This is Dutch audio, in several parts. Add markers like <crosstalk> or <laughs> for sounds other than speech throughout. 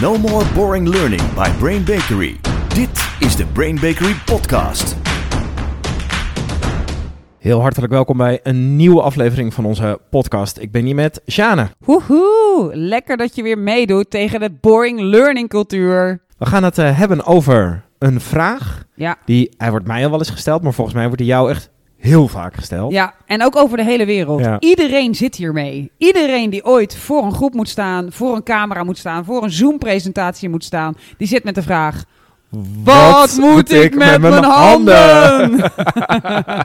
No more boring learning by Brain Bakery. Dit is de Brain Bakery podcast. Heel hartelijk welkom bij een nieuwe aflevering van onze podcast. Ik ben hier met Sjane. Woehoe, lekker dat je weer meedoet tegen de boring learning cultuur. We gaan het eh, hebben over een vraag. Ja. Die, hij wordt mij al wel eens gesteld, maar volgens mij wordt die jou echt heel vaak gesteld. Ja, en ook over de hele wereld. Ja. Iedereen zit hiermee. Iedereen die ooit voor een groep moet staan, voor een camera moet staan, voor een Zoom-presentatie moet staan, die zit met de vraag: Wat, moet ik met, mijn handen? <laughs>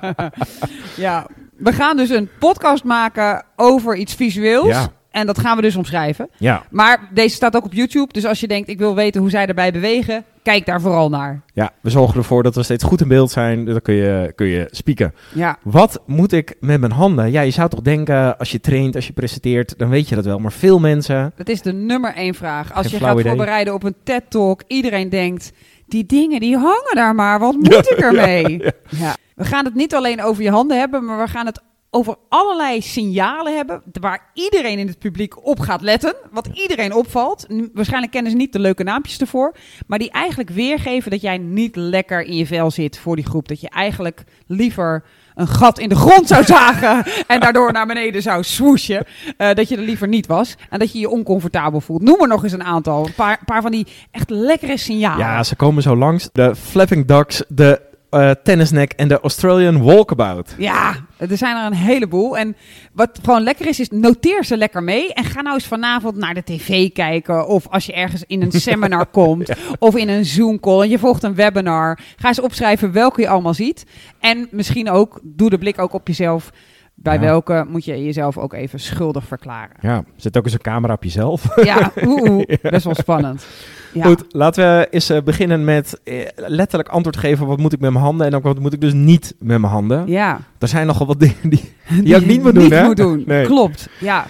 <laughs> ja, we gaan dus een podcast maken over iets visueels. Ja. En dat gaan we dus omschrijven. Ja, Maar deze staat ook op YouTube. Dus als je denkt, ik wil weten hoe zij erbij bewegen, kijk daar vooral naar. ja, we zorgen ervoor dat we steeds goed in beeld zijn. Dan kun je, kun je spieken. Ja, Wat moet ik met mijn handen? Ja, je zou toch denken, als je traint, als je presenteert, dan weet je dat wel. Maar veel mensen... dat is de nummer één vraag. Als Geen je gaat idee. voorbereiden op een TED-talk, iedereen denkt, die dingen die hangen daar maar, wat <laughs> moet ik ermee? Ja. We gaan het niet alleen over je handen hebben, maar we gaan het over allerlei signalen hebben waar iedereen in het publiek op gaat letten. Wat iedereen opvalt. Waarschijnlijk kennen ze niet de leuke naampjes ervoor. Maar die eigenlijk weergeven dat jij niet lekker in je vel zit voor die groep. Dat je eigenlijk liever een gat in de grond zou zagen <laughs> en daardoor naar beneden zou swoesje. Eh, dat je er liever niet was. En dat je je oncomfortabel voelt. Noem er nog eens een aantal. Een paar, paar van die echt lekkere signalen. Ja, ze komen zo langs. De flapping ducks, de eh tennisneck en de Australian walkabout. Ja, er zijn er een heleboel. En wat gewoon lekker is, is noteer ze lekker mee. En ga nou eens vanavond naar de tv kijken. Of als je ergens in een <laughs> seminar komt. Of in een Zoom-call en je volgt een webinar. Ga eens opschrijven welke je allemaal ziet. En misschien ook, doe de blik ook op jezelf. Bij Ja. welke moet je jezelf ook even schuldig verklaren. Ja, zet ook eens een camera op jezelf. Ja, <laughs> oeh, oeh, best wel spannend. Ja. Goed, laten we eens eh, beginnen met eh, letterlijk antwoord geven. Wat moet ik met mijn handen? En ook wat moet ik dus niet met mijn handen? Ja. Er zijn nogal wat dingen die, <laughs> die je ook niet moet doen, Niet hè? moet doen, Nee. klopt. Ja,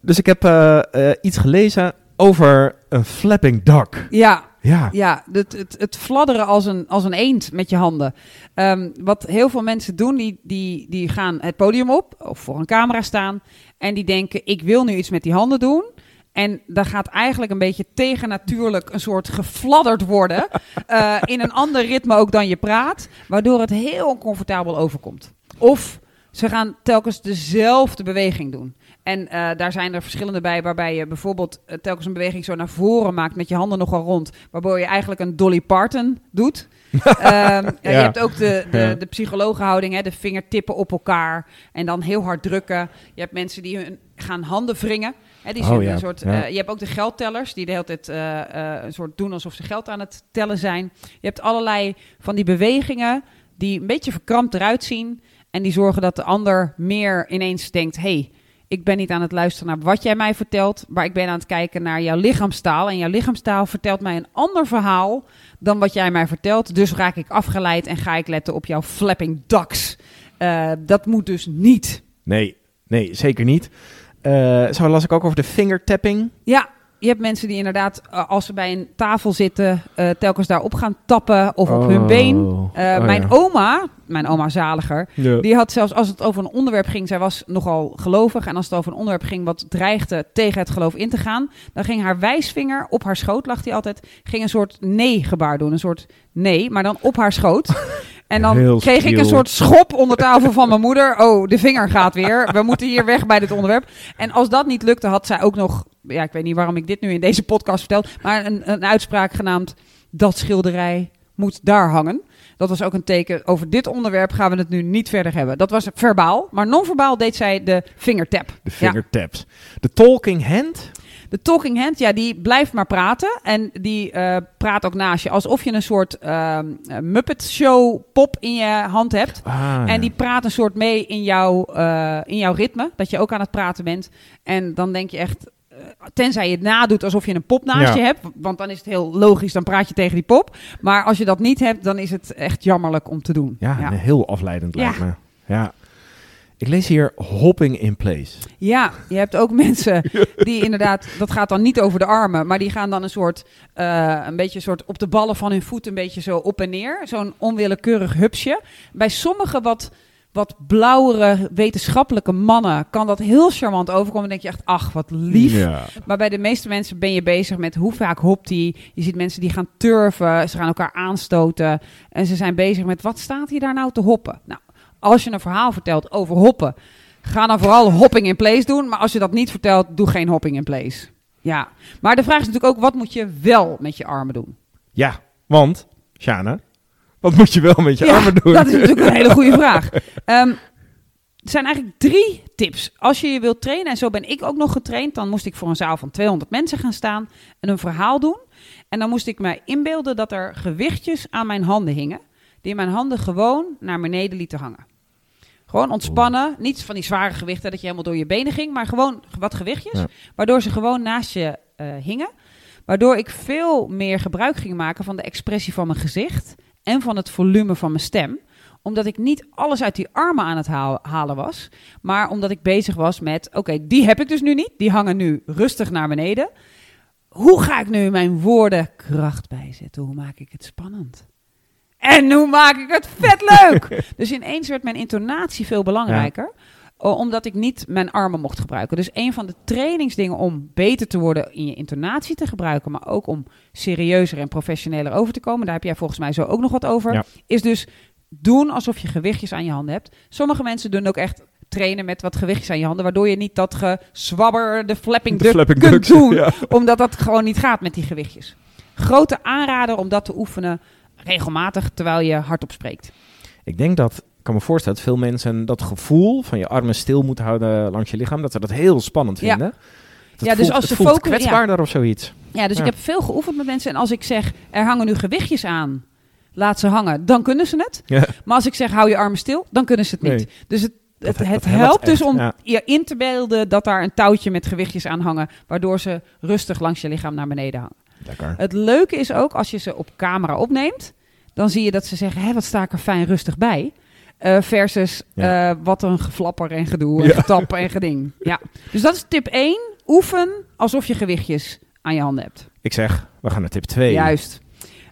Dus ik heb eh, iets gelezen over een flapping duck. ja. Ja, Ja, het, het, het fladderen als een, als een eend met je handen. Ehm, wat heel veel mensen doen, die, die, die gaan het podium op of voor een camera staan. En die denken, ik wil nu iets met die handen doen. En daar gaat eigenlijk een beetje tegennatuurlijk een soort gefladderd worden. <laughs> eh, in een ander ritme ook dan je praat. Waardoor het heel oncomfortabel overkomt. Of ze gaan telkens dezelfde beweging doen. En eh, daar zijn er verschillende bij, waarbij je bijvoorbeeld eh, telkens een beweging zo naar voren maakt met je handen nogal rond. Waardoor je eigenlijk een Dolly Parton doet. <laughs> Ehm, ja, Je hebt ook de, de, Ja. de psychologenhouding, hè, de vingertippen op elkaar en dan heel hard drukken. Je hebt mensen die hun gaan handen wringen. Hè, die Oh, ja. een soort, eh, je hebt ook de geldtellers die de hele tijd een soort doen alsof ze geld aan het tellen zijn. Je hebt allerlei van die bewegingen die een beetje verkrampt eruit zien. En die zorgen dat de ander meer ineens denkt: hey, ik ben niet aan het luisteren naar wat jij mij vertelt, maar ik ben aan het kijken naar jouw lichaamstaal. En jouw lichaamstaal vertelt mij een ander verhaal dan wat jij mij vertelt. Dus raak ik afgeleid en ga ik letten op jouw flapping ducks. Eh, dat moet dus niet. nee, nee, zeker niet. Eh, zo las ik ook over de fingertapping. Ja, je hebt mensen die inderdaad, eh, als ze bij een tafel zitten, eh, telkens daarop gaan tappen of op hun Oh. been. Eh, Oh, mijn ja. oma, mijn oma zaliger, Ja. die had zelfs als het over een onderwerp ging, zij was nogal gelovig. En als het over een onderwerp ging wat dreigde tegen het geloof in te gaan, dan ging haar wijsvinger op haar schoot, lag die altijd, ging een soort nee-gebaar doen. Een soort nee, maar dan op haar schoot. <laughs> En dan Heel kreeg ik een soort schop onder tafel van mijn moeder. Oh, de vinger gaat weer. We moeten hier weg bij dit onderwerp. En als dat niet lukte, had zij ook nog... Ja, ik weet niet waarom ik dit nu in deze podcast vertel. Maar een, een uitspraak genaamd... Dat schilderij moet daar hangen. Dat was ook een teken. Over dit onderwerp gaan we het nu niet verder hebben. Dat was verbaal. Maar non-verbaal deed zij de vingertap. De Ja. fingertaps. De talking hand. De talking hand, ja, die blijft maar praten. En die eh, praat ook naast je. Alsof je een soort ehm, eh, Muppet Show pop in je hand hebt. Ah, En die praat een soort mee in, jouw eh, in jouw ritme. Dat je ook aan het praten bent. En dan denk je echt... Tenzij je het nadoet alsof je een pop naast Ja. je hebt. Want dan is het heel logisch, dan praat je tegen die pop. Maar als je dat niet hebt, dan is het echt jammerlijk om te doen. ja, ja. heel afleidend Ja. lijkt me. Ja. Ik lees hier hopping in place. Ja, je hebt ook <laughs> mensen die inderdaad, dat gaat dan niet over de armen, maar die gaan dan een soort, eh, een beetje een soort op de ballen van hun voet een beetje zo op en neer. Zo'n onwillekeurig hupsje. Bij sommigen wat, wat blauwere wetenschappelijke mannen kan dat heel charmant overkomen. Dan denk je echt, ach, wat lief. Ja. Maar bij de meeste mensen ben je bezig met hoe vaak hopt hij. Je ziet mensen die gaan turven, ze gaan elkaar aanstoten. En ze zijn bezig met, wat staat hier daar nou te hoppen? Nou, als je een verhaal vertelt over hoppen, ga dan vooral hopping in place doen. Maar als je dat niet vertelt, doe geen hopping in place. Ja, maar de vraag is natuurlijk ook, wat moet je wel met je armen doen? Ja, want, Sjana, wat moet je wel met je Ja, armen doen? Dat is natuurlijk een hele goede <laughs> vraag. Ehm, er zijn eigenlijk drie tips. Als je je wilt trainen, en zo ben ik ook nog getraind, dan moest ik voor een zaal van 200 mensen gaan staan en een verhaal doen. En dan moest ik mij inbeelden dat er gewichtjes aan mijn handen hingen, die mijn handen gewoon naar beneden lieten hangen. Gewoon ontspannen, niet van die zware gewichten dat je helemaal door je benen ging, maar gewoon wat gewichtjes, Ja. waardoor ze gewoon naast je eh, hingen. Waardoor ik veel meer gebruik ging maken van de expressie van mijn gezicht en van het volume van mijn stem omdat ik niet alles uit die armen aan het halen was. Maar omdat ik bezig was met: oké, die heb ik dus nu niet. Die hangen nu rustig naar beneden. Hoe ga ik nu mijn woorden kracht bijzetten? Hoe maak ik het spannend? En hoe maak ik het vet leuk? <laughs> dus ineens werd mijn intonatie veel belangrijker. Omdat ik niet mijn armen mocht gebruiken. Dus een van de trainingsdingen om beter te worden in je intonatie te gebruiken. Maar ook om serieuzer en professioneler over te komen. Daar heb jij volgens mij zo ook nog wat over. Ja. Is dus doen alsof je gewichtjes aan je handen hebt. Sommige mensen doen ook echt trainen met wat gewichtjes aan je handen. Waardoor je niet dat gezwabber, de flapping De duck flapping kunt ducks, <laughs> doen. ja. Omdat dat gewoon niet gaat met die gewichtjes. Grote aanrader om dat te oefenen regelmatig terwijl je hardop spreekt. Ik denk dat, ik kan me voorstellen dat veel mensen dat gevoel van je armen stil moeten houden langs je lichaam, dat ze dat heel spannend Ja. vinden. Dat Ja, dus voelt, als ze voelt focu- kwetsbaarder of zoiets. Ja, dus Ja. ik heb veel geoefend met mensen. En als ik zeg, er hangen nu gewichtjes aan, laat ze hangen, dan kunnen ze het. Ja. Maar als ik zeg, hou je armen stil, dan kunnen ze het niet. Nee. Dus het, het, Dat- het dat helpt dus echt, om ja. je in te beelden dat daar een touwtje met gewichtjes aan hangen, waardoor ze rustig langs je lichaam naar beneden hangen. Lekker. Het leuke is ook, als je ze op camera opneemt, dan zie je dat ze zeggen, hé, wat sta ik er fijn rustig bij. Eh, versus Ja. eh, wat een geflapper en gedoe en Ja. getap en geding. Ja. Dus dat is tip 1. Oefen alsof je gewichtjes aan je handen hebt. Ik zeg, we gaan naar tip 2. Juist.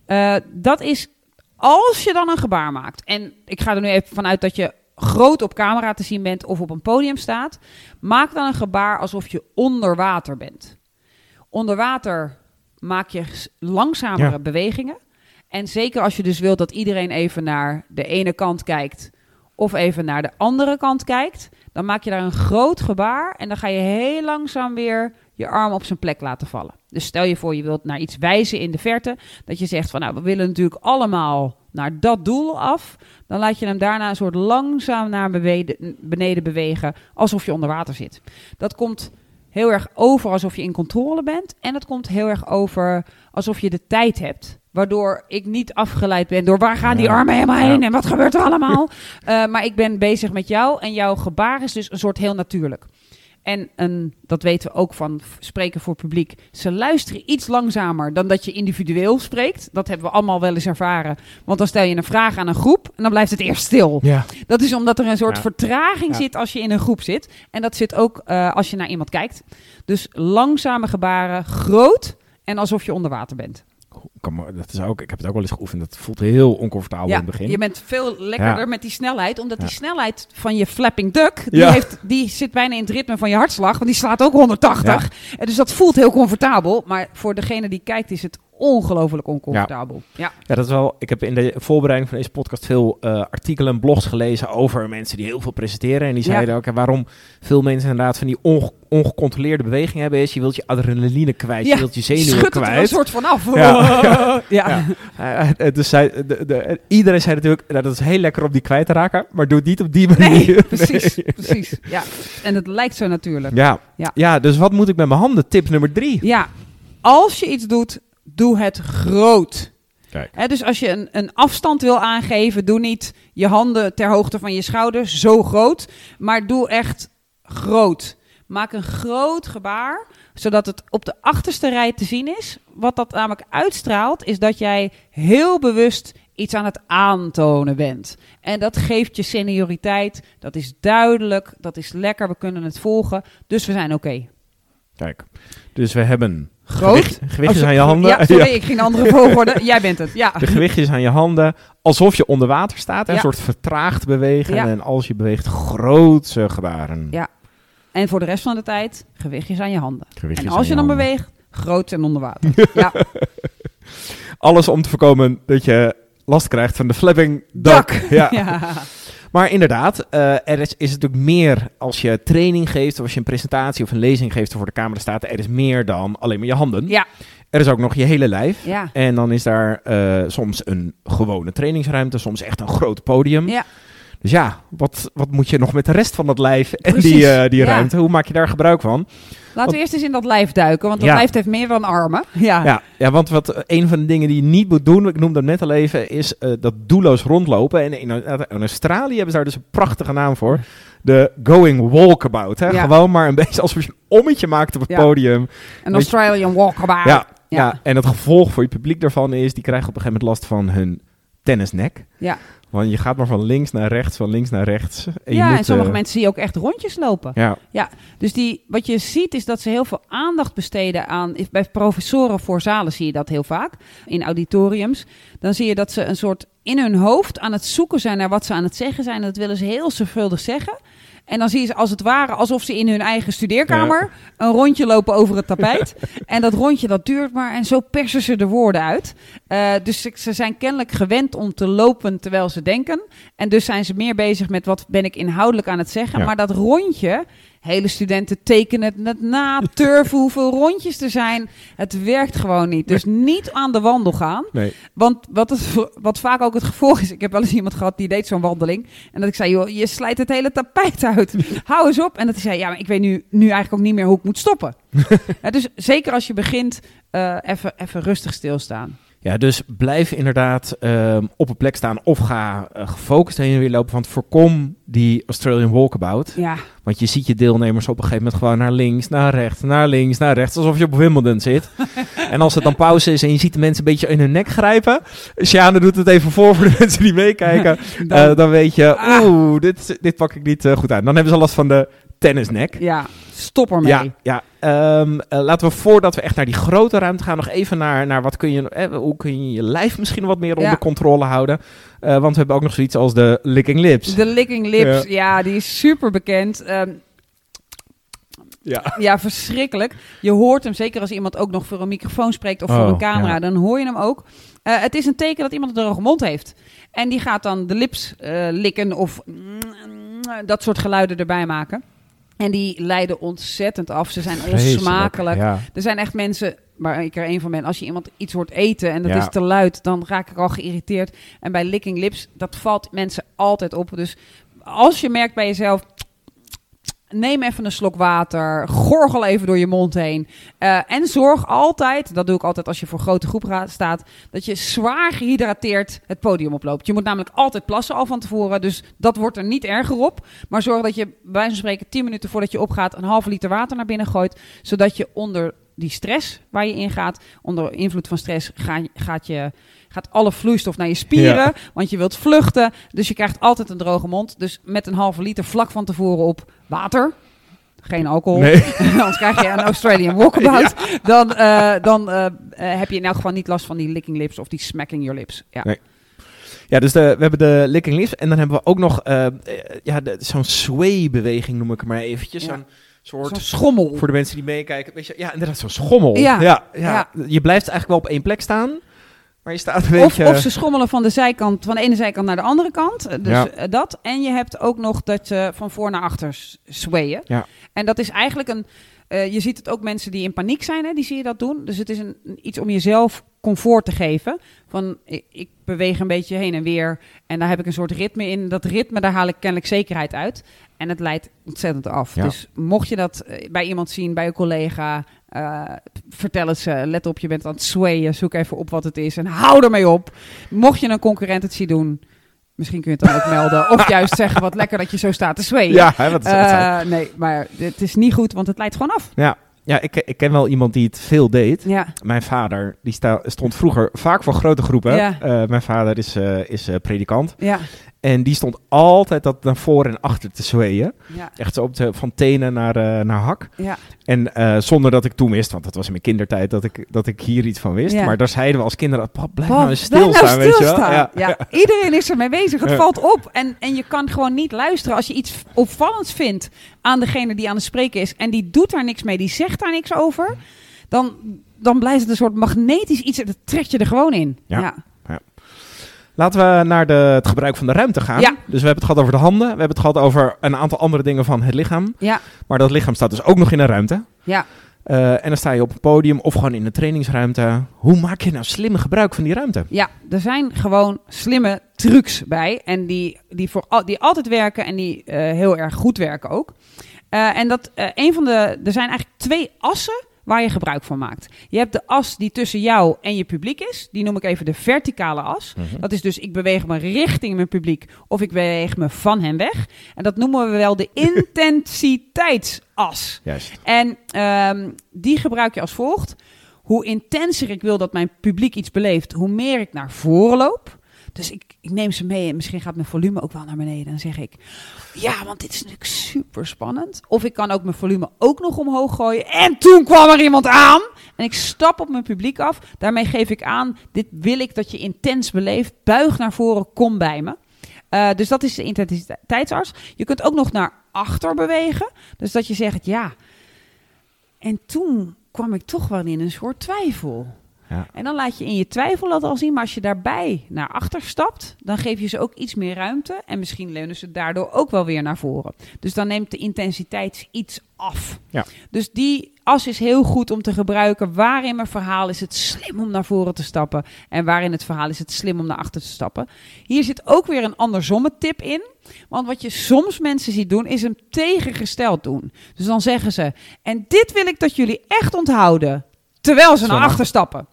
Eh, dat is als je dan een gebaar maakt. En ik ga er nu even vanuit dat je groot op camera te zien bent of op een podium staat. Maak dan een gebaar alsof je onder water bent. Onder water maak je langzamere Ja. bewegingen. En zeker als je dus wilt dat iedereen even naar de ene kant kijkt of even naar de andere kant kijkt, dan maak je daar een groot gebaar en dan ga je heel langzaam weer je arm op zijn plek laten vallen. Dus stel je voor je wilt naar iets wijzen in de verte, dat je zegt van nou, we willen natuurlijk allemaal naar dat doel af. Dan laat je hem daarna een soort langzaam naar beneden bewegen, alsof je onder water zit. Dat komt heel erg over alsof je in controle bent. En het komt heel erg over alsof je de tijd hebt. Waardoor ik niet afgeleid ben door waar gaan die armen helemaal heen en wat gebeurt er <laughs> allemaal. Eh, maar ik ben bezig met jou en jouw gebaar is dus een soort heel natuurlijk. En een, dat weten we ook van spreken voor publiek. Ze luisteren iets langzamer dan dat je individueel spreekt. Dat hebben we allemaal wel eens ervaren. Want dan stel je een vraag aan een groep en dan blijft het eerst stil. Ja. Dat is omdat er een soort Ja. vertraging Ja. zit als je in een groep zit. En dat zit ook eh, als je naar iemand kijkt. Dus langzame gebaren, groot en alsof je onder water bent. Kan dat is ook, ik heb het ook wel eens geoefend. Dat voelt heel oncomfortabel in het begin. je bent veel lekkerder Ja. met die snelheid, omdat die snelheid van je flapping duck, die, heeft, die zit bijna in het ritme van je hartslag, want die slaat ook 180. En dus dat voelt heel comfortabel, maar voor degene die kijkt is het ongelooflijk oncomfortabel. Ja. Ja, dat is wel. Ik heb in de voorbereiding van deze podcast veel eh, artikelen en blogs gelezen over mensen die heel veel presenteren. En die Ja. zeiden ook waarom veel mensen inderdaad van die onge- ongecontroleerde bewegingen hebben. Is je wilt je adrenaline kwijt, Ja, je wilt je zenuwen Schudt er een kwijt. soort van af. Ja. <laughs> ja. Ja. Eh, dus zij, de, de, iedereen zei natuurlijk, nou, dat is heel lekker om die kwijt te raken, maar doe het niet op die manier. Nee, <laughs> precies, Nee. precies. Ja. En het lijkt zo natuurlijk. Ja. Ja. Ja. dus wat moet ik met mijn handen? Tip nummer drie. Ja, als je iets doet, doe het groot. Dus als je een, een afstand wil aangeven, doe niet je handen ter hoogte van je schouders, zo groot. Maar doe echt groot. Maak een groot gebaar, zodat het op de achterste rij te zien is. Wat dat namelijk uitstraalt, is dat jij heel bewust iets aan het aantonen bent. En dat geeft je senioriteit. Dat is duidelijk, dat is lekker, we kunnen het volgen. Dus we zijn oké. Kijk. Dus we hebben Groot. Gewicht- gewichtjes Oh, aan je handen. Ja, sorry, <laughs> ik ging een andere volgorde. Jij bent het, ja. De gewichtjes aan je handen, alsof je onder water staat. Een Ja. soort vertraagd bewegen. En als je beweegt, grootse gebaren. Ja. En voor de rest van de tijd, gewichtjes aan je handen. Gewichtjes En als je je dan handen. beweegt, groot en onder water. <laughs> ja, Alles om te voorkomen dat je last krijgt van de flapping. Duck. Ja. <laughs> Maar inderdaad, eh, er is, is natuurlijk meer als je training geeft... of als je een presentatie of een lezing geeft... voor de camera staat, er is meer dan alleen maar je handen. Ja, Er is ook nog je hele lijf. ja. En dan is daar eh, soms een gewone trainingsruimte, soms echt een groot podium. Ja. Dus ja, wat, wat moet je nog met de rest van dat lijf en Precies, die, eh, die ja. ruimte? Hoe maak je daar gebruik van? Laten we eerst eens in dat lijf duiken, want dat Ja. lijf heeft meer dan armen. <laughs> Ja, Ja, ja want wat, eh, een van de dingen die je niet moet doen, ik noemde dat net al even, is eh, dat doelloos rondlopen. En in, in Australië hebben ze daar dus een prachtige naam voor. De going walkabout. Hè? Ja. Gewoon maar een <laughs> beetje alsof je een ommetje maakt op het podium. een Australian walkabout. Ja, ja. Ja. en het gevolg voor je publiek daarvan is, die krijgen op een gegeven moment last van hun tennisnek. Ja. Want je gaat maar van links naar rechts, van links naar rechts. En je ja, moet, en sommige eh, mensen zie je ook echt rondjes lopen. Ja, Dus die, wat je ziet is dat ze heel veel aandacht besteden aan... Bij professoren voor zalen zie je dat heel vaak, in auditoriums. Dan zie je dat ze een soort in hun hoofd aan het zoeken zijn naar wat ze aan het zeggen zijn. En dat willen ze heel zorgvuldig zeggen. En dan zie je ze als het ware alsof ze in hun eigen studeerkamer een rondje lopen over het tapijt. <laughs> en dat rondje dat duurt maar en zo persen ze de woorden uit. Eh, dus ze, ze zijn kennelijk gewend om te lopen terwijl ze denken. En dus zijn ze meer bezig met wat ben ik inhoudelijk aan het zeggen. Ja. Maar dat rondje, hele studenten tekenen het na, <laughs> turven hoeveel rondjes er zijn. Het werkt gewoon niet. Dus niet aan de wandel gaan. nee. Want wat, het, wat vaak ook het gevolg is, ik heb wel eens iemand gehad die deed zo'n wandeling. En dat ik zei, joh, je slijt het hele tapijt uit. <laughs> Hou eens op. En dat hij zei, ja, maar ik weet nu, nu eigenlijk ook niet meer hoe ik moet stoppen. <laughs> Ja, dus zeker als je begint, even even rustig stilstaan. Ja, dus blijf inderdaad ehm, op een plek staan of ga eh, gefocust heen en weer lopen. Want voorkom die Australian walkabout. Ja, Want je ziet je deelnemers op een gegeven moment gewoon naar links, naar rechts, naar links, naar rechts. Alsof je op Wimbledon zit. <laughs> en als het dan pauze is en je ziet de mensen een beetje in hun nek grijpen. Sjane doet het even voor voor de <laughs> mensen die meekijken. <laughs> dan, eh, dan weet je, Ah. oeh, dit, dit pak ik niet eh, goed aan. Dan hebben ze last van de tennisnek. ja stop ermee. Ja, ja. Ehm, eh, laten we voordat we echt naar die grote ruimte gaan, nog even naar, naar wat kun je, eh, hoe kun je je lijf misschien wat meer onder controle houden. Eh, want we hebben ook nog zoiets als de licking lips. De licking lips, ja. die is super bekend. Ehm, Ja. ja, verschrikkelijk. Je hoort hem, zeker als iemand ook nog voor een microfoon spreekt of Oh, voor een camera, ja. dan hoor je hem ook. Eh, het is een teken dat iemand een droge mond heeft. En die gaat dan de lips likken of dat soort geluiden erbij maken. En die leiden ontzettend af. Ze zijn onsmakelijk. Ja. Er zijn echt mensen, waar ik er een van ben, als je iemand iets hoort eten en dat Ja. is te luid, dan raak ik al geïrriteerd. En bij licking lips, dat valt mensen altijd op. Dus als je merkt bij jezelf, neem even een slok water, gorgel even door je mond heen. Eh, en zorg altijd, dat doe ik altijd als je voor grote groepen ra- staat, dat je zwaar gehydrateerd het podium oploopt. Je moet namelijk altijd plassen al van tevoren, dus dat wordt er niet erger op. Maar zorg dat je bij wijze van spreken 10 minuten voordat je opgaat een halve liter water naar binnen gooit, zodat je onder die stress waar je in gaat, onder invloed van stress, ga, gaat, je, gaat alle vloeistof naar je spieren, Ja. want je wilt vluchten. Dus je krijgt altijd een droge mond. Dus met een halve liter vlak van tevoren op water. Geen alcohol, Nee. <laughs> anders krijg je een Australian walkabout. Dan, eh, dan eh, eh, heb je in elk geval niet last van die licking lips of die smacking your lips. Ja. Nee. Ja, dus de, we hebben de licking lips. En dan hebben we ook nog ja, zo'n sway-beweging, noem ik het maar eventjes. Ja. Zo'n soort... Schommel. Voor de mensen die meekijken. Weet je, ja, inderdaad, zo'n schommel. Ja. Ja, Ja. Je blijft eigenlijk wel op één plek staan. Maar je staat een Of, beetje... of ze schommelen van de zijkant, van de ene zijkant naar de andere kant. Dus Ja. eh, dat. En je hebt ook nog dat ze van voor naar achter swayen. Ja. En dat is eigenlijk een. Eh, je ziet het ook mensen die in paniek zijn, hè, die zie je dat doen. Dus het is een, iets om jezelf comfort te geven. Van ik, ik beweeg een beetje heen en weer. En daar heb ik een soort ritme in. Dat ritme, daar haal ik kennelijk zekerheid uit. En het leidt ontzettend af. Ja. Dus mocht je dat eh, bij iemand zien, bij een collega, eh, vertel het ze. Let op, je bent aan het swayen. Zoek even op wat het is en hou ermee op. Mocht je een concurrent het zien doen, misschien kun je het dan ook melden. Of <laughs> juist zeggen, wat lekker dat je zo staat te swayen. Ja, hè, wat is Eh, nee, maar het is niet goed, want het leidt gewoon af. ja. ja ik, ik ken wel iemand die het veel deed. Ja, Mijn vader, die sta, stond vroeger vaak voor grote groepen. Ja. Eh, mijn vader is, eh, is predikant. ja, En die stond altijd dat naar voor en achter te zweeën. Ja, Echt zo op de, van tenen naar, eh, naar hak. ja. En eh, zonder dat ik toen wist, want dat was in mijn kindertijd dat ik, dat ik hier iets van wist. Ja. Maar daar zeiden we als kinderen, pap, blijf Pap, nou blijf nou stilstaan, weet je wel. stilstaan. Ja, Ja, iedereen is ermee bezig. Het valt op. En, en je kan gewoon niet luisteren als je iets opvallends vindt aan degene die aan het spreken is. En die doet daar niks mee, die zegt daar niks over. Dan, dan blijft het een soort magnetisch iets. en Dat trekt je er gewoon in. Ja. Laten we naar de, het gebruik van de ruimte gaan. Ja. Dus we hebben het gehad over de handen. We hebben het gehad over een aantal andere dingen van het lichaam. Ja, Maar dat lichaam staat dus ook nog in een ruimte. ja. Eh, en dan sta je op een podium of gewoon in een trainingsruimte. Hoe maak je nou slim gebruik van die ruimte? Ja, er zijn gewoon slimme trucs bij. En die, die, voor, al- die altijd werken en die eh, heel erg goed werken ook. Eh, en dat een van de. Er zijn eigenlijk twee assen waar je gebruik van maakt. Je hebt de as die tussen jou en je publiek is. Die noem ik even de verticale as. Dat is dus ik beweeg me richting mijn publiek of ik beweeg me van hem weg. En dat noemen we wel de <laughs> intensiteitsas. Juist. En ehm, die gebruik je als volgt. Hoe intenser ik wil dat mijn publiek iets beleeft, hoe meer ik naar voren loop. Dus ik, ik neem ze mee en misschien gaat mijn volume ook wel naar beneden. Dan zeg ik, ja, want dit is natuurlijk super spannend. Of ik kan ook mijn volume ook nog omhoog gooien. En toen kwam er iemand aan. En ik stap op mijn publiek af. Daarmee geef ik aan, dit wil ik dat je intens beleeft. Buig naar voren, kom bij me. Eh, dus dat is de intensiteitsars. Je kunt ook nog naar achter bewegen. Dus dat je zegt, ja. En toen kwam ik toch wel in een soort twijfel. Ja. En dan laat je in je twijfel dat al zien. Maar als je daarbij naar achter stapt, dan geef je ze ook iets meer ruimte. En misschien leunen ze daardoor ook wel weer naar voren. Dus dan neemt de intensiteit iets af. Ja. Dus die as is heel goed om te gebruiken. Waar in mijn verhaal is het slim om naar voren te stappen? En waar in het verhaal is het slim om naar achter te stappen? Hier zit ook weer een andersomme tip in. Want wat je soms mensen ziet doen, is hem tegengesteld doen. Dus dan zeggen ze: En dit wil ik dat jullie echt onthouden. Terwijl ze naar achter stappen.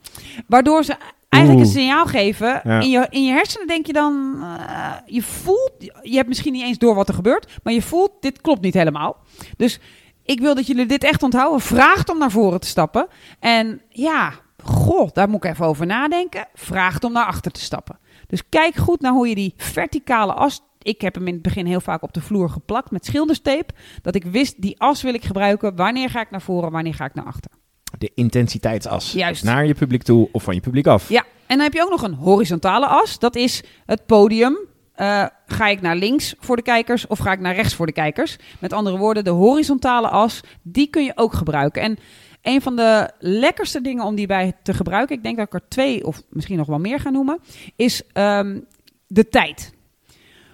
Waardoor ze eigenlijk Oeh. een signaal geven. Ja. In, je, in je hersenen denk je dan, eh, je voelt, je hebt misschien niet eens door wat er gebeurt, maar je voelt, dit klopt niet helemaal. Dus ik wil dat jullie dit echt onthouden. Vraag om naar voren te stappen. En ja, goh, daar moet ik even over nadenken. Vraag om naar achter te stappen. Dus kijk goed naar hoe je die verticale as. Ik heb hem in het begin heel vaak op de vloer geplakt met schilderstape. Dat ik wist, die as wil ik gebruiken. Wanneer ga ik naar voren, wanneer ga ik naar achter. De intensiteitsas. Juist. Naar je publiek toe of van je publiek af. Ja, en dan heb je ook nog een horizontale as. Dat is het podium. Eh, ga ik naar links voor de kijkers of ga ik naar rechts voor de kijkers? Met andere woorden, de horizontale as, die kun je ook gebruiken. En een van de lekkerste dingen om die bij te gebruiken, ik denk dat ik er twee of misschien nog wel meer ga noemen, is ehm, de tijd.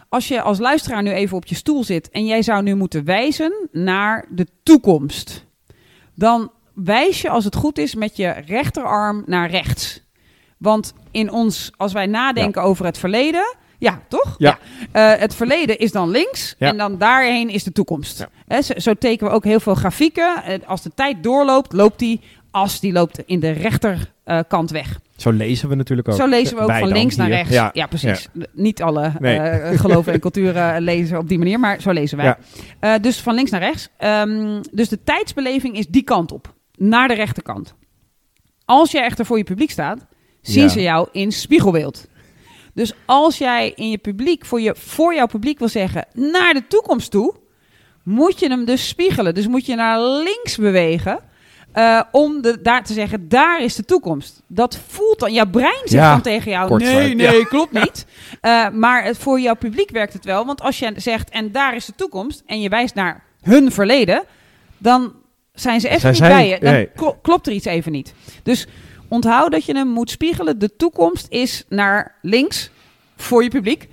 Als je als luisteraar nu even op je stoel zit en jij zou nu moeten wijzen naar de toekomst, dan wijs je als het goed is met je rechterarm naar rechts. Want in ons, als wij nadenken over het verleden, ja, toch? Ja. Eh, het verleden is dan links Ja. en dan daarheen is de toekomst. Hè, zo, zo tekenen we ook heel veel grafieken. Eh, als de tijd doorloopt, loopt die as die loopt in de rechterkant weg. Zo lezen we natuurlijk ook. Zo lezen we ook Wij van links naar rechts. Ja, Ja, precies. Niet alle Nee. eh, <laughs> geloven en culturen lezen op die manier, maar zo lezen wij. Ja. Eh, dus van links naar rechts. Ehm, dus de tijdsbeleving is die kant op, naar de rechterkant. Als jij echter voor je publiek staat, zien Ja. ze jou in spiegelbeeld. Dus als jij in je publiek, voor, je, voor jouw publiek wil zeggen, naar de toekomst toe, moet je hem dus spiegelen. Dus moet je naar links bewegen. eh, om de, daar te zeggen, daar is de toekomst. Dat voelt dan, jouw brein zegt Ja, dan tegen jou, nee, nee, klopt <laughs> niet. Eh, maar het, voor jouw publiek werkt het wel. Want als je zegt, en daar is de toekomst, en je wijst naar hun verleden, dan zijn ze even niet bij je. Dan nee. klopt er iets even niet. Dus onthoud dat je hem moet spiegelen. De toekomst is naar links voor je publiek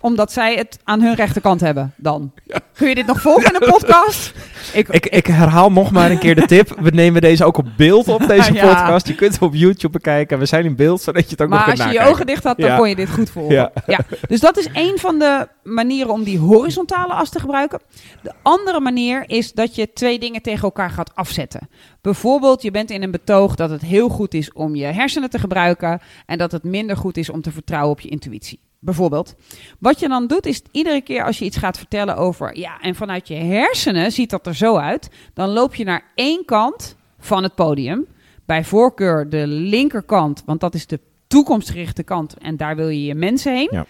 omdat zij het aan hun rechterkant hebben dan. <laughs> Kun je dit nog volgen in een podcast? <laughs> Ik, Ik, ik herhaal nog maar een keer de tip. We nemen deze ook op beeld op, deze <laughs> Ja. podcast. Je kunt het op YouTube bekijken. We zijn in beeld, zodat je het ook nog maar kunt als je je ogen dicht had, dan Ja. kon je dit goed volgen. Ja. Ja. Dus dat is een van de manieren om die horizontale as te gebruiken. De andere manier is dat je twee dingen tegen elkaar gaat afzetten. Bijvoorbeeld, je bent in een betoog dat het heel goed is om je hersenen te gebruiken en dat het minder goed is om te vertrouwen op je intuïtie. Bijvoorbeeld. Wat je dan doet, is iedere keer als je iets gaat vertellen over, ja, en vanuit je hersenen ziet dat er zo uit, dan loop je naar één kant van het podium. Bij voorkeur de linkerkant, want dat is de toekomstgerichte kant en daar wil je je mensen heen. Ja.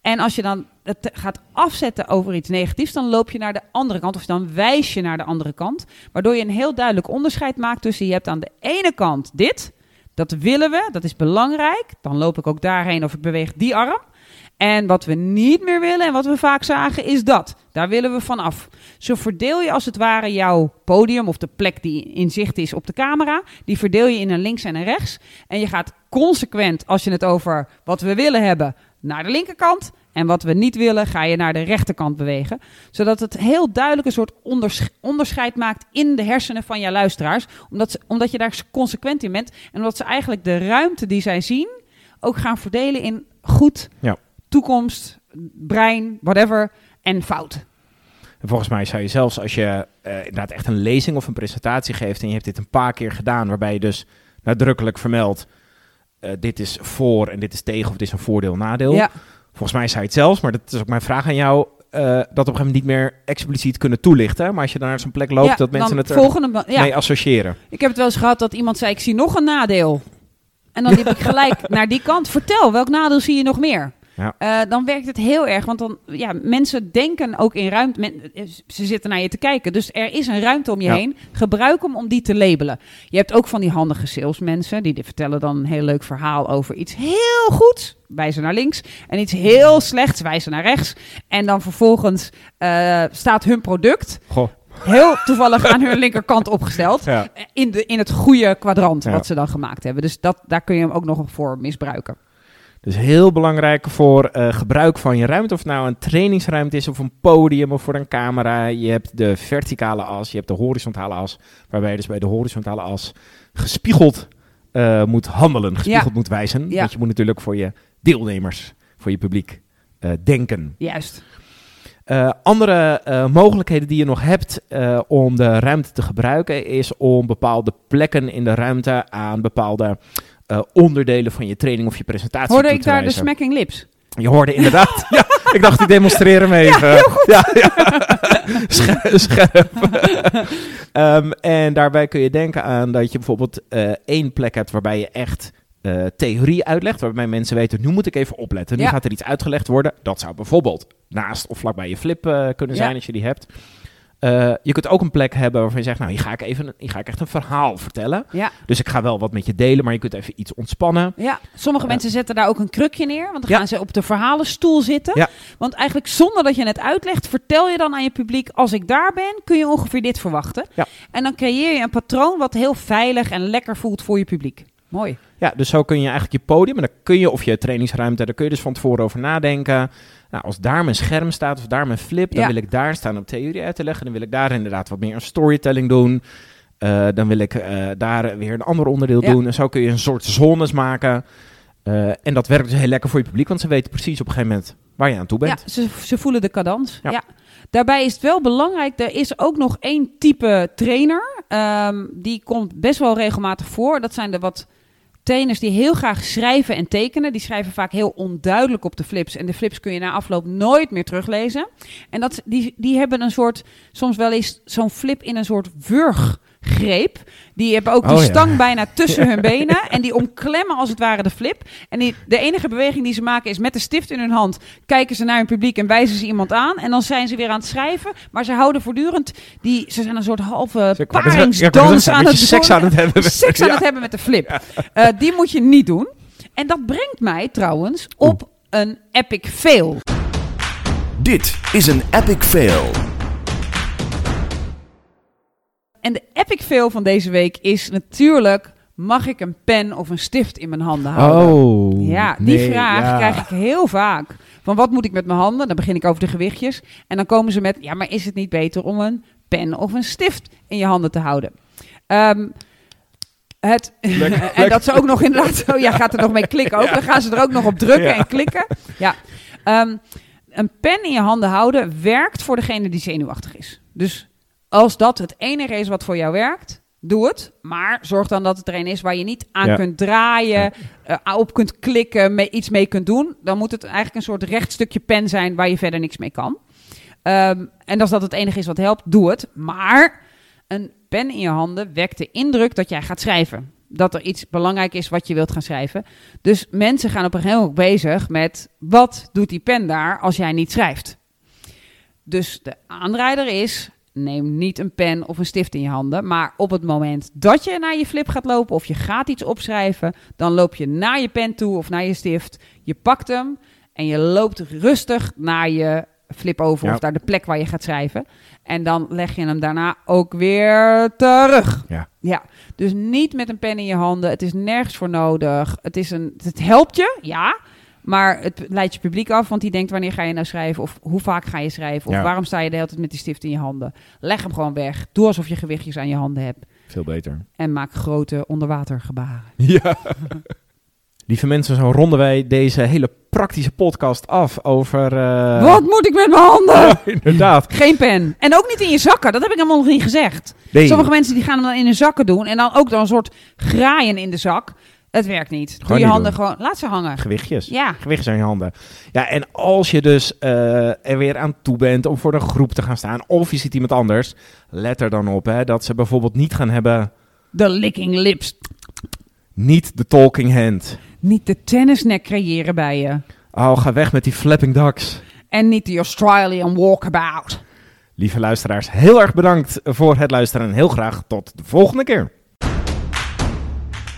En als je dan het gaat afzetten over iets negatiefs, dan loop je naar de andere kant. Of dan wijs je naar de andere kant. Waardoor je een heel duidelijk onderscheid maakt tussen je hebt aan de ene kant dit. Dat willen we, dat is belangrijk. Dan loop ik ook daarheen of ik beweeg die arm. En wat we niet meer willen en wat we vaak zagen is dat. Daar willen we van af. Zo verdeel je als het ware jouw podium of de plek die in zicht is op de camera. Die verdeel je in een links en een rechts. En je gaat consequent, als je het over wat we willen hebben, naar de linkerkant. En wat we niet willen, ga je naar de rechterkant bewegen. Zodat het heel duidelijk een soort ondersch- onderscheid maakt in de hersenen van jouw luisteraars. Omdat, omdat je daar consequent in bent. En omdat ze eigenlijk de ruimte die zij zien ook gaan verdelen in goed, Ja. Toekomst, brein, whatever en fout. En volgens mij zou je zelfs als je eh, inderdaad echt een lezing of een presentatie geeft en je hebt dit een paar keer gedaan, waarbij je dus nadrukkelijk vermeldt, eh, dit is voor en dit is tegen of dit is een voordeel-nadeel. Ja, Volgens mij zou je het zelfs, maar dat is ook mijn vraag aan jou, eh, dat op een gegeven moment niet meer expliciet kunnen toelichten. Maar als je dan naar zo'n plek loopt, ja, dat mensen het volgende, ja. mee associëren. Ik heb het wel eens gehad dat iemand zei: Ik zie nog een nadeel. En dan liep ik gelijk <laughs> naar die kant. Vertel, welk nadeel zie je nog meer? Ja. Eh, dan werkt het heel erg, want dan, ja, mensen denken ook in ruimte. men- ze zitten naar je te kijken, dus er is een ruimte om je Ja. heen. Gebruik hem om die te labelen. Je hebt ook van die handige salesmensen, die vertellen dan een heel leuk verhaal over iets heel goeds, wijzen naar links, en iets heel slechts, wijzen naar rechts. En dan vervolgens eh, staat hun product Goh. heel toevallig aan hun linkerkant opgesteld Ja. in, de, in het goede kwadrant Ja. wat ze dan gemaakt hebben. Dus dat, daar kun je hem ook nog voor misbruiken. Dus heel belangrijk voor eh, gebruik van je ruimte. Of het nou een trainingsruimte is of een podium of voor een camera. Je hebt de verticale as, je hebt de horizontale as. Waarbij je dus bij de horizontale as gespiegeld eh, moet handelen, gespiegeld moet wijzen. Ja. Want je moet natuurlijk voor je deelnemers, voor je publiek eh, denken. Juist. Andere mogelijkheden die je nog hebt om de ruimte te gebruiken, is om bepaalde plekken in de ruimte aan bepaalde eh, onderdelen van je training of je presentatie Hoorde ik daar de smacking lips? Je hoorde inderdaad. <laughs> ja, ik dacht, ik demonstreer hem even. Ja, ja. <laughs> Scherp. scherp. <laughs> Ehm, en daarbij kun je denken aan dat je bijvoorbeeld eh, één plek hebt waarbij je echt eh, theorie uitlegt. Waarbij mensen weten, nu moet ik even opletten. Nu Ja. gaat er iets uitgelegd worden. Dat zou bijvoorbeeld naast of vlakbij je flip eh, kunnen zijn Ja. als je die hebt. Eh, je kunt ook een plek hebben waarvan je zegt, nou, hier ga ik, even, hier ga ik echt een verhaal vertellen. Ja. Dus ik ga wel wat met je delen, maar je kunt even iets ontspannen. Ja, sommige Ja. mensen zetten daar ook een krukje neer, want dan Ja. gaan ze op de verhalenstoel zitten. Ja. Want eigenlijk zonder dat je het uitlegt, vertel je dan aan je publiek, als ik daar ben, kun je ongeveer dit verwachten. Ja. En dan creëer je een patroon wat heel veilig en lekker voelt voor je publiek. Mooi. Ja, dus zo kun je eigenlijk je podium, en dan kun je, of je trainingsruimte, daar kun je dus van tevoren over nadenken. Nou, als daar mijn scherm staat of daar mijn flip, dan Ja. wil ik daar staan om theorie uit te leggen. Dan wil ik daar inderdaad wat meer een storytelling doen. Eh, dan wil ik eh, daar weer een ander onderdeel Ja. doen. En zo kun je een soort zones maken. Eh, en dat werkt dus heel lekker voor je publiek, want ze weten precies op een gegeven moment waar je aan toe bent. Ja, ze, ze voelen de cadans. Ja. Ja. Daarbij is het wel belangrijk, er is ook nog één type trainer. ehm, die komt best wel regelmatig voor. Dat zijn de wat trainers die heel graag schrijven en tekenen. Die schrijven vaak heel onduidelijk op de flips. En de flips kun je na afloop nooit meer teruglezen. En dat, die, die hebben een soort, soms wel eens zo'n flip in een soort wurggreep. Die hebben ook die Oh ja. stang bijna tussen <laughs> hun benen. En die omklemmen als het ware de flip. En die, de enige beweging die ze maken is met de stift in hun hand. Kijken ze naar hun publiek en wijzen ze iemand aan. En dan zijn ze weer aan het schrijven. Maar ze houden voortdurend die... Ze zijn een soort halve ja, paringsdans aan een het beetje seks aan het hebben. <laughs> Seks aan het hebben met de flip. Eh, die moet je niet doen. En dat brengt mij trouwens op een epic fail. Dit is een epic fail. En de epic fail van deze week is natuurlijk... Mag ik een pen of een stift in mijn handen houden? Oh. Ja, die nee, vraag ja. krijg ik heel vaak. Van wat moet ik met mijn handen? Dan begin ik over de gewichtjes. En dan komen ze met, ja, maar is het niet beter om een pen of een stift in je handen te houden? Ehm, het, <laughs> en dat ze ook nog inderdaad zo, <laughs> ja, gaat er nog mee klikken ook. Dan gaan ze er ook nog op drukken Ja. en klikken. Ja. Ehm, een pen in je handen houden werkt voor degene die zenuwachtig is. Dus als dat het enige is wat voor jou werkt, doe het. Maar zorg dan dat het er een is waar je niet aan Ja. kunt draaien, eh, op kunt klikken, mee, iets mee kunt doen. Dan moet het eigenlijk een soort recht stukje pen zijn waar je verder niks mee kan. Ehm, en als dat het enige is wat helpt, doe het. Maar een pen in je handen wekt de indruk dat jij gaat schrijven. dat er iets belangrijk is wat je wilt gaan schrijven. Dus mensen gaan op een gegeven moment bezig met wat doet die pen daar als jij niet schrijft. Dus de aanrijder is, neem niet een pen of een stift in je handen, maar op het moment dat je naar je flip gaat lopen of je gaat iets opschrijven, dan loop je naar je pen toe of naar je stift, je pakt hem en je loopt rustig naar je flip over Ja. of naar de plek waar je gaat schrijven. En dan leg je hem daarna ook weer terug. Ja. Ja, dus niet met een pen in je handen. Het is nergens voor nodig. Het, is een, het helpt je, ja. Maar het leidt je publiek af, want die denkt wanneer ga je nou schrijven? Of hoe vaak ga je schrijven? Of Ja. waarom sta je de hele tijd met die stift in je handen? Leg hem gewoon weg. Doe alsof je gewichtjes aan je handen hebt. Veel beter. En maak grote onderwatergebaren. <laughs> Ja. Lieve mensen, zo ronden wij deze hele praktische podcast af over... eh, Wat moet ik met mijn handen? <laughs> Inderdaad. Geen pen. En ook niet in je zakken. Dat heb ik helemaal nog niet gezegd. Nee, Sommige mensen die gaan hem dan in hun zakken doen. En dan ook dan een soort graaien in de zak. Het werkt niet. Doe Gewoon je niet handen doen. gewoon... Laat ze hangen. gewichtjes. Ja. Gewichtjes aan je handen. Ja, en als je dus eh, er weer aan toe bent om voor de groep te gaan staan... of je ziet iemand anders, let er dan op hè, dat ze bijvoorbeeld niet gaan hebben... De licking lips. niet de talking hand. Niet de tennisnek creëren bij je. Oh, ga weg met die flapping ducks. En niet de Australian walkabout. Lieve luisteraars, heel erg bedankt voor het luisteren en heel graag tot de volgende keer.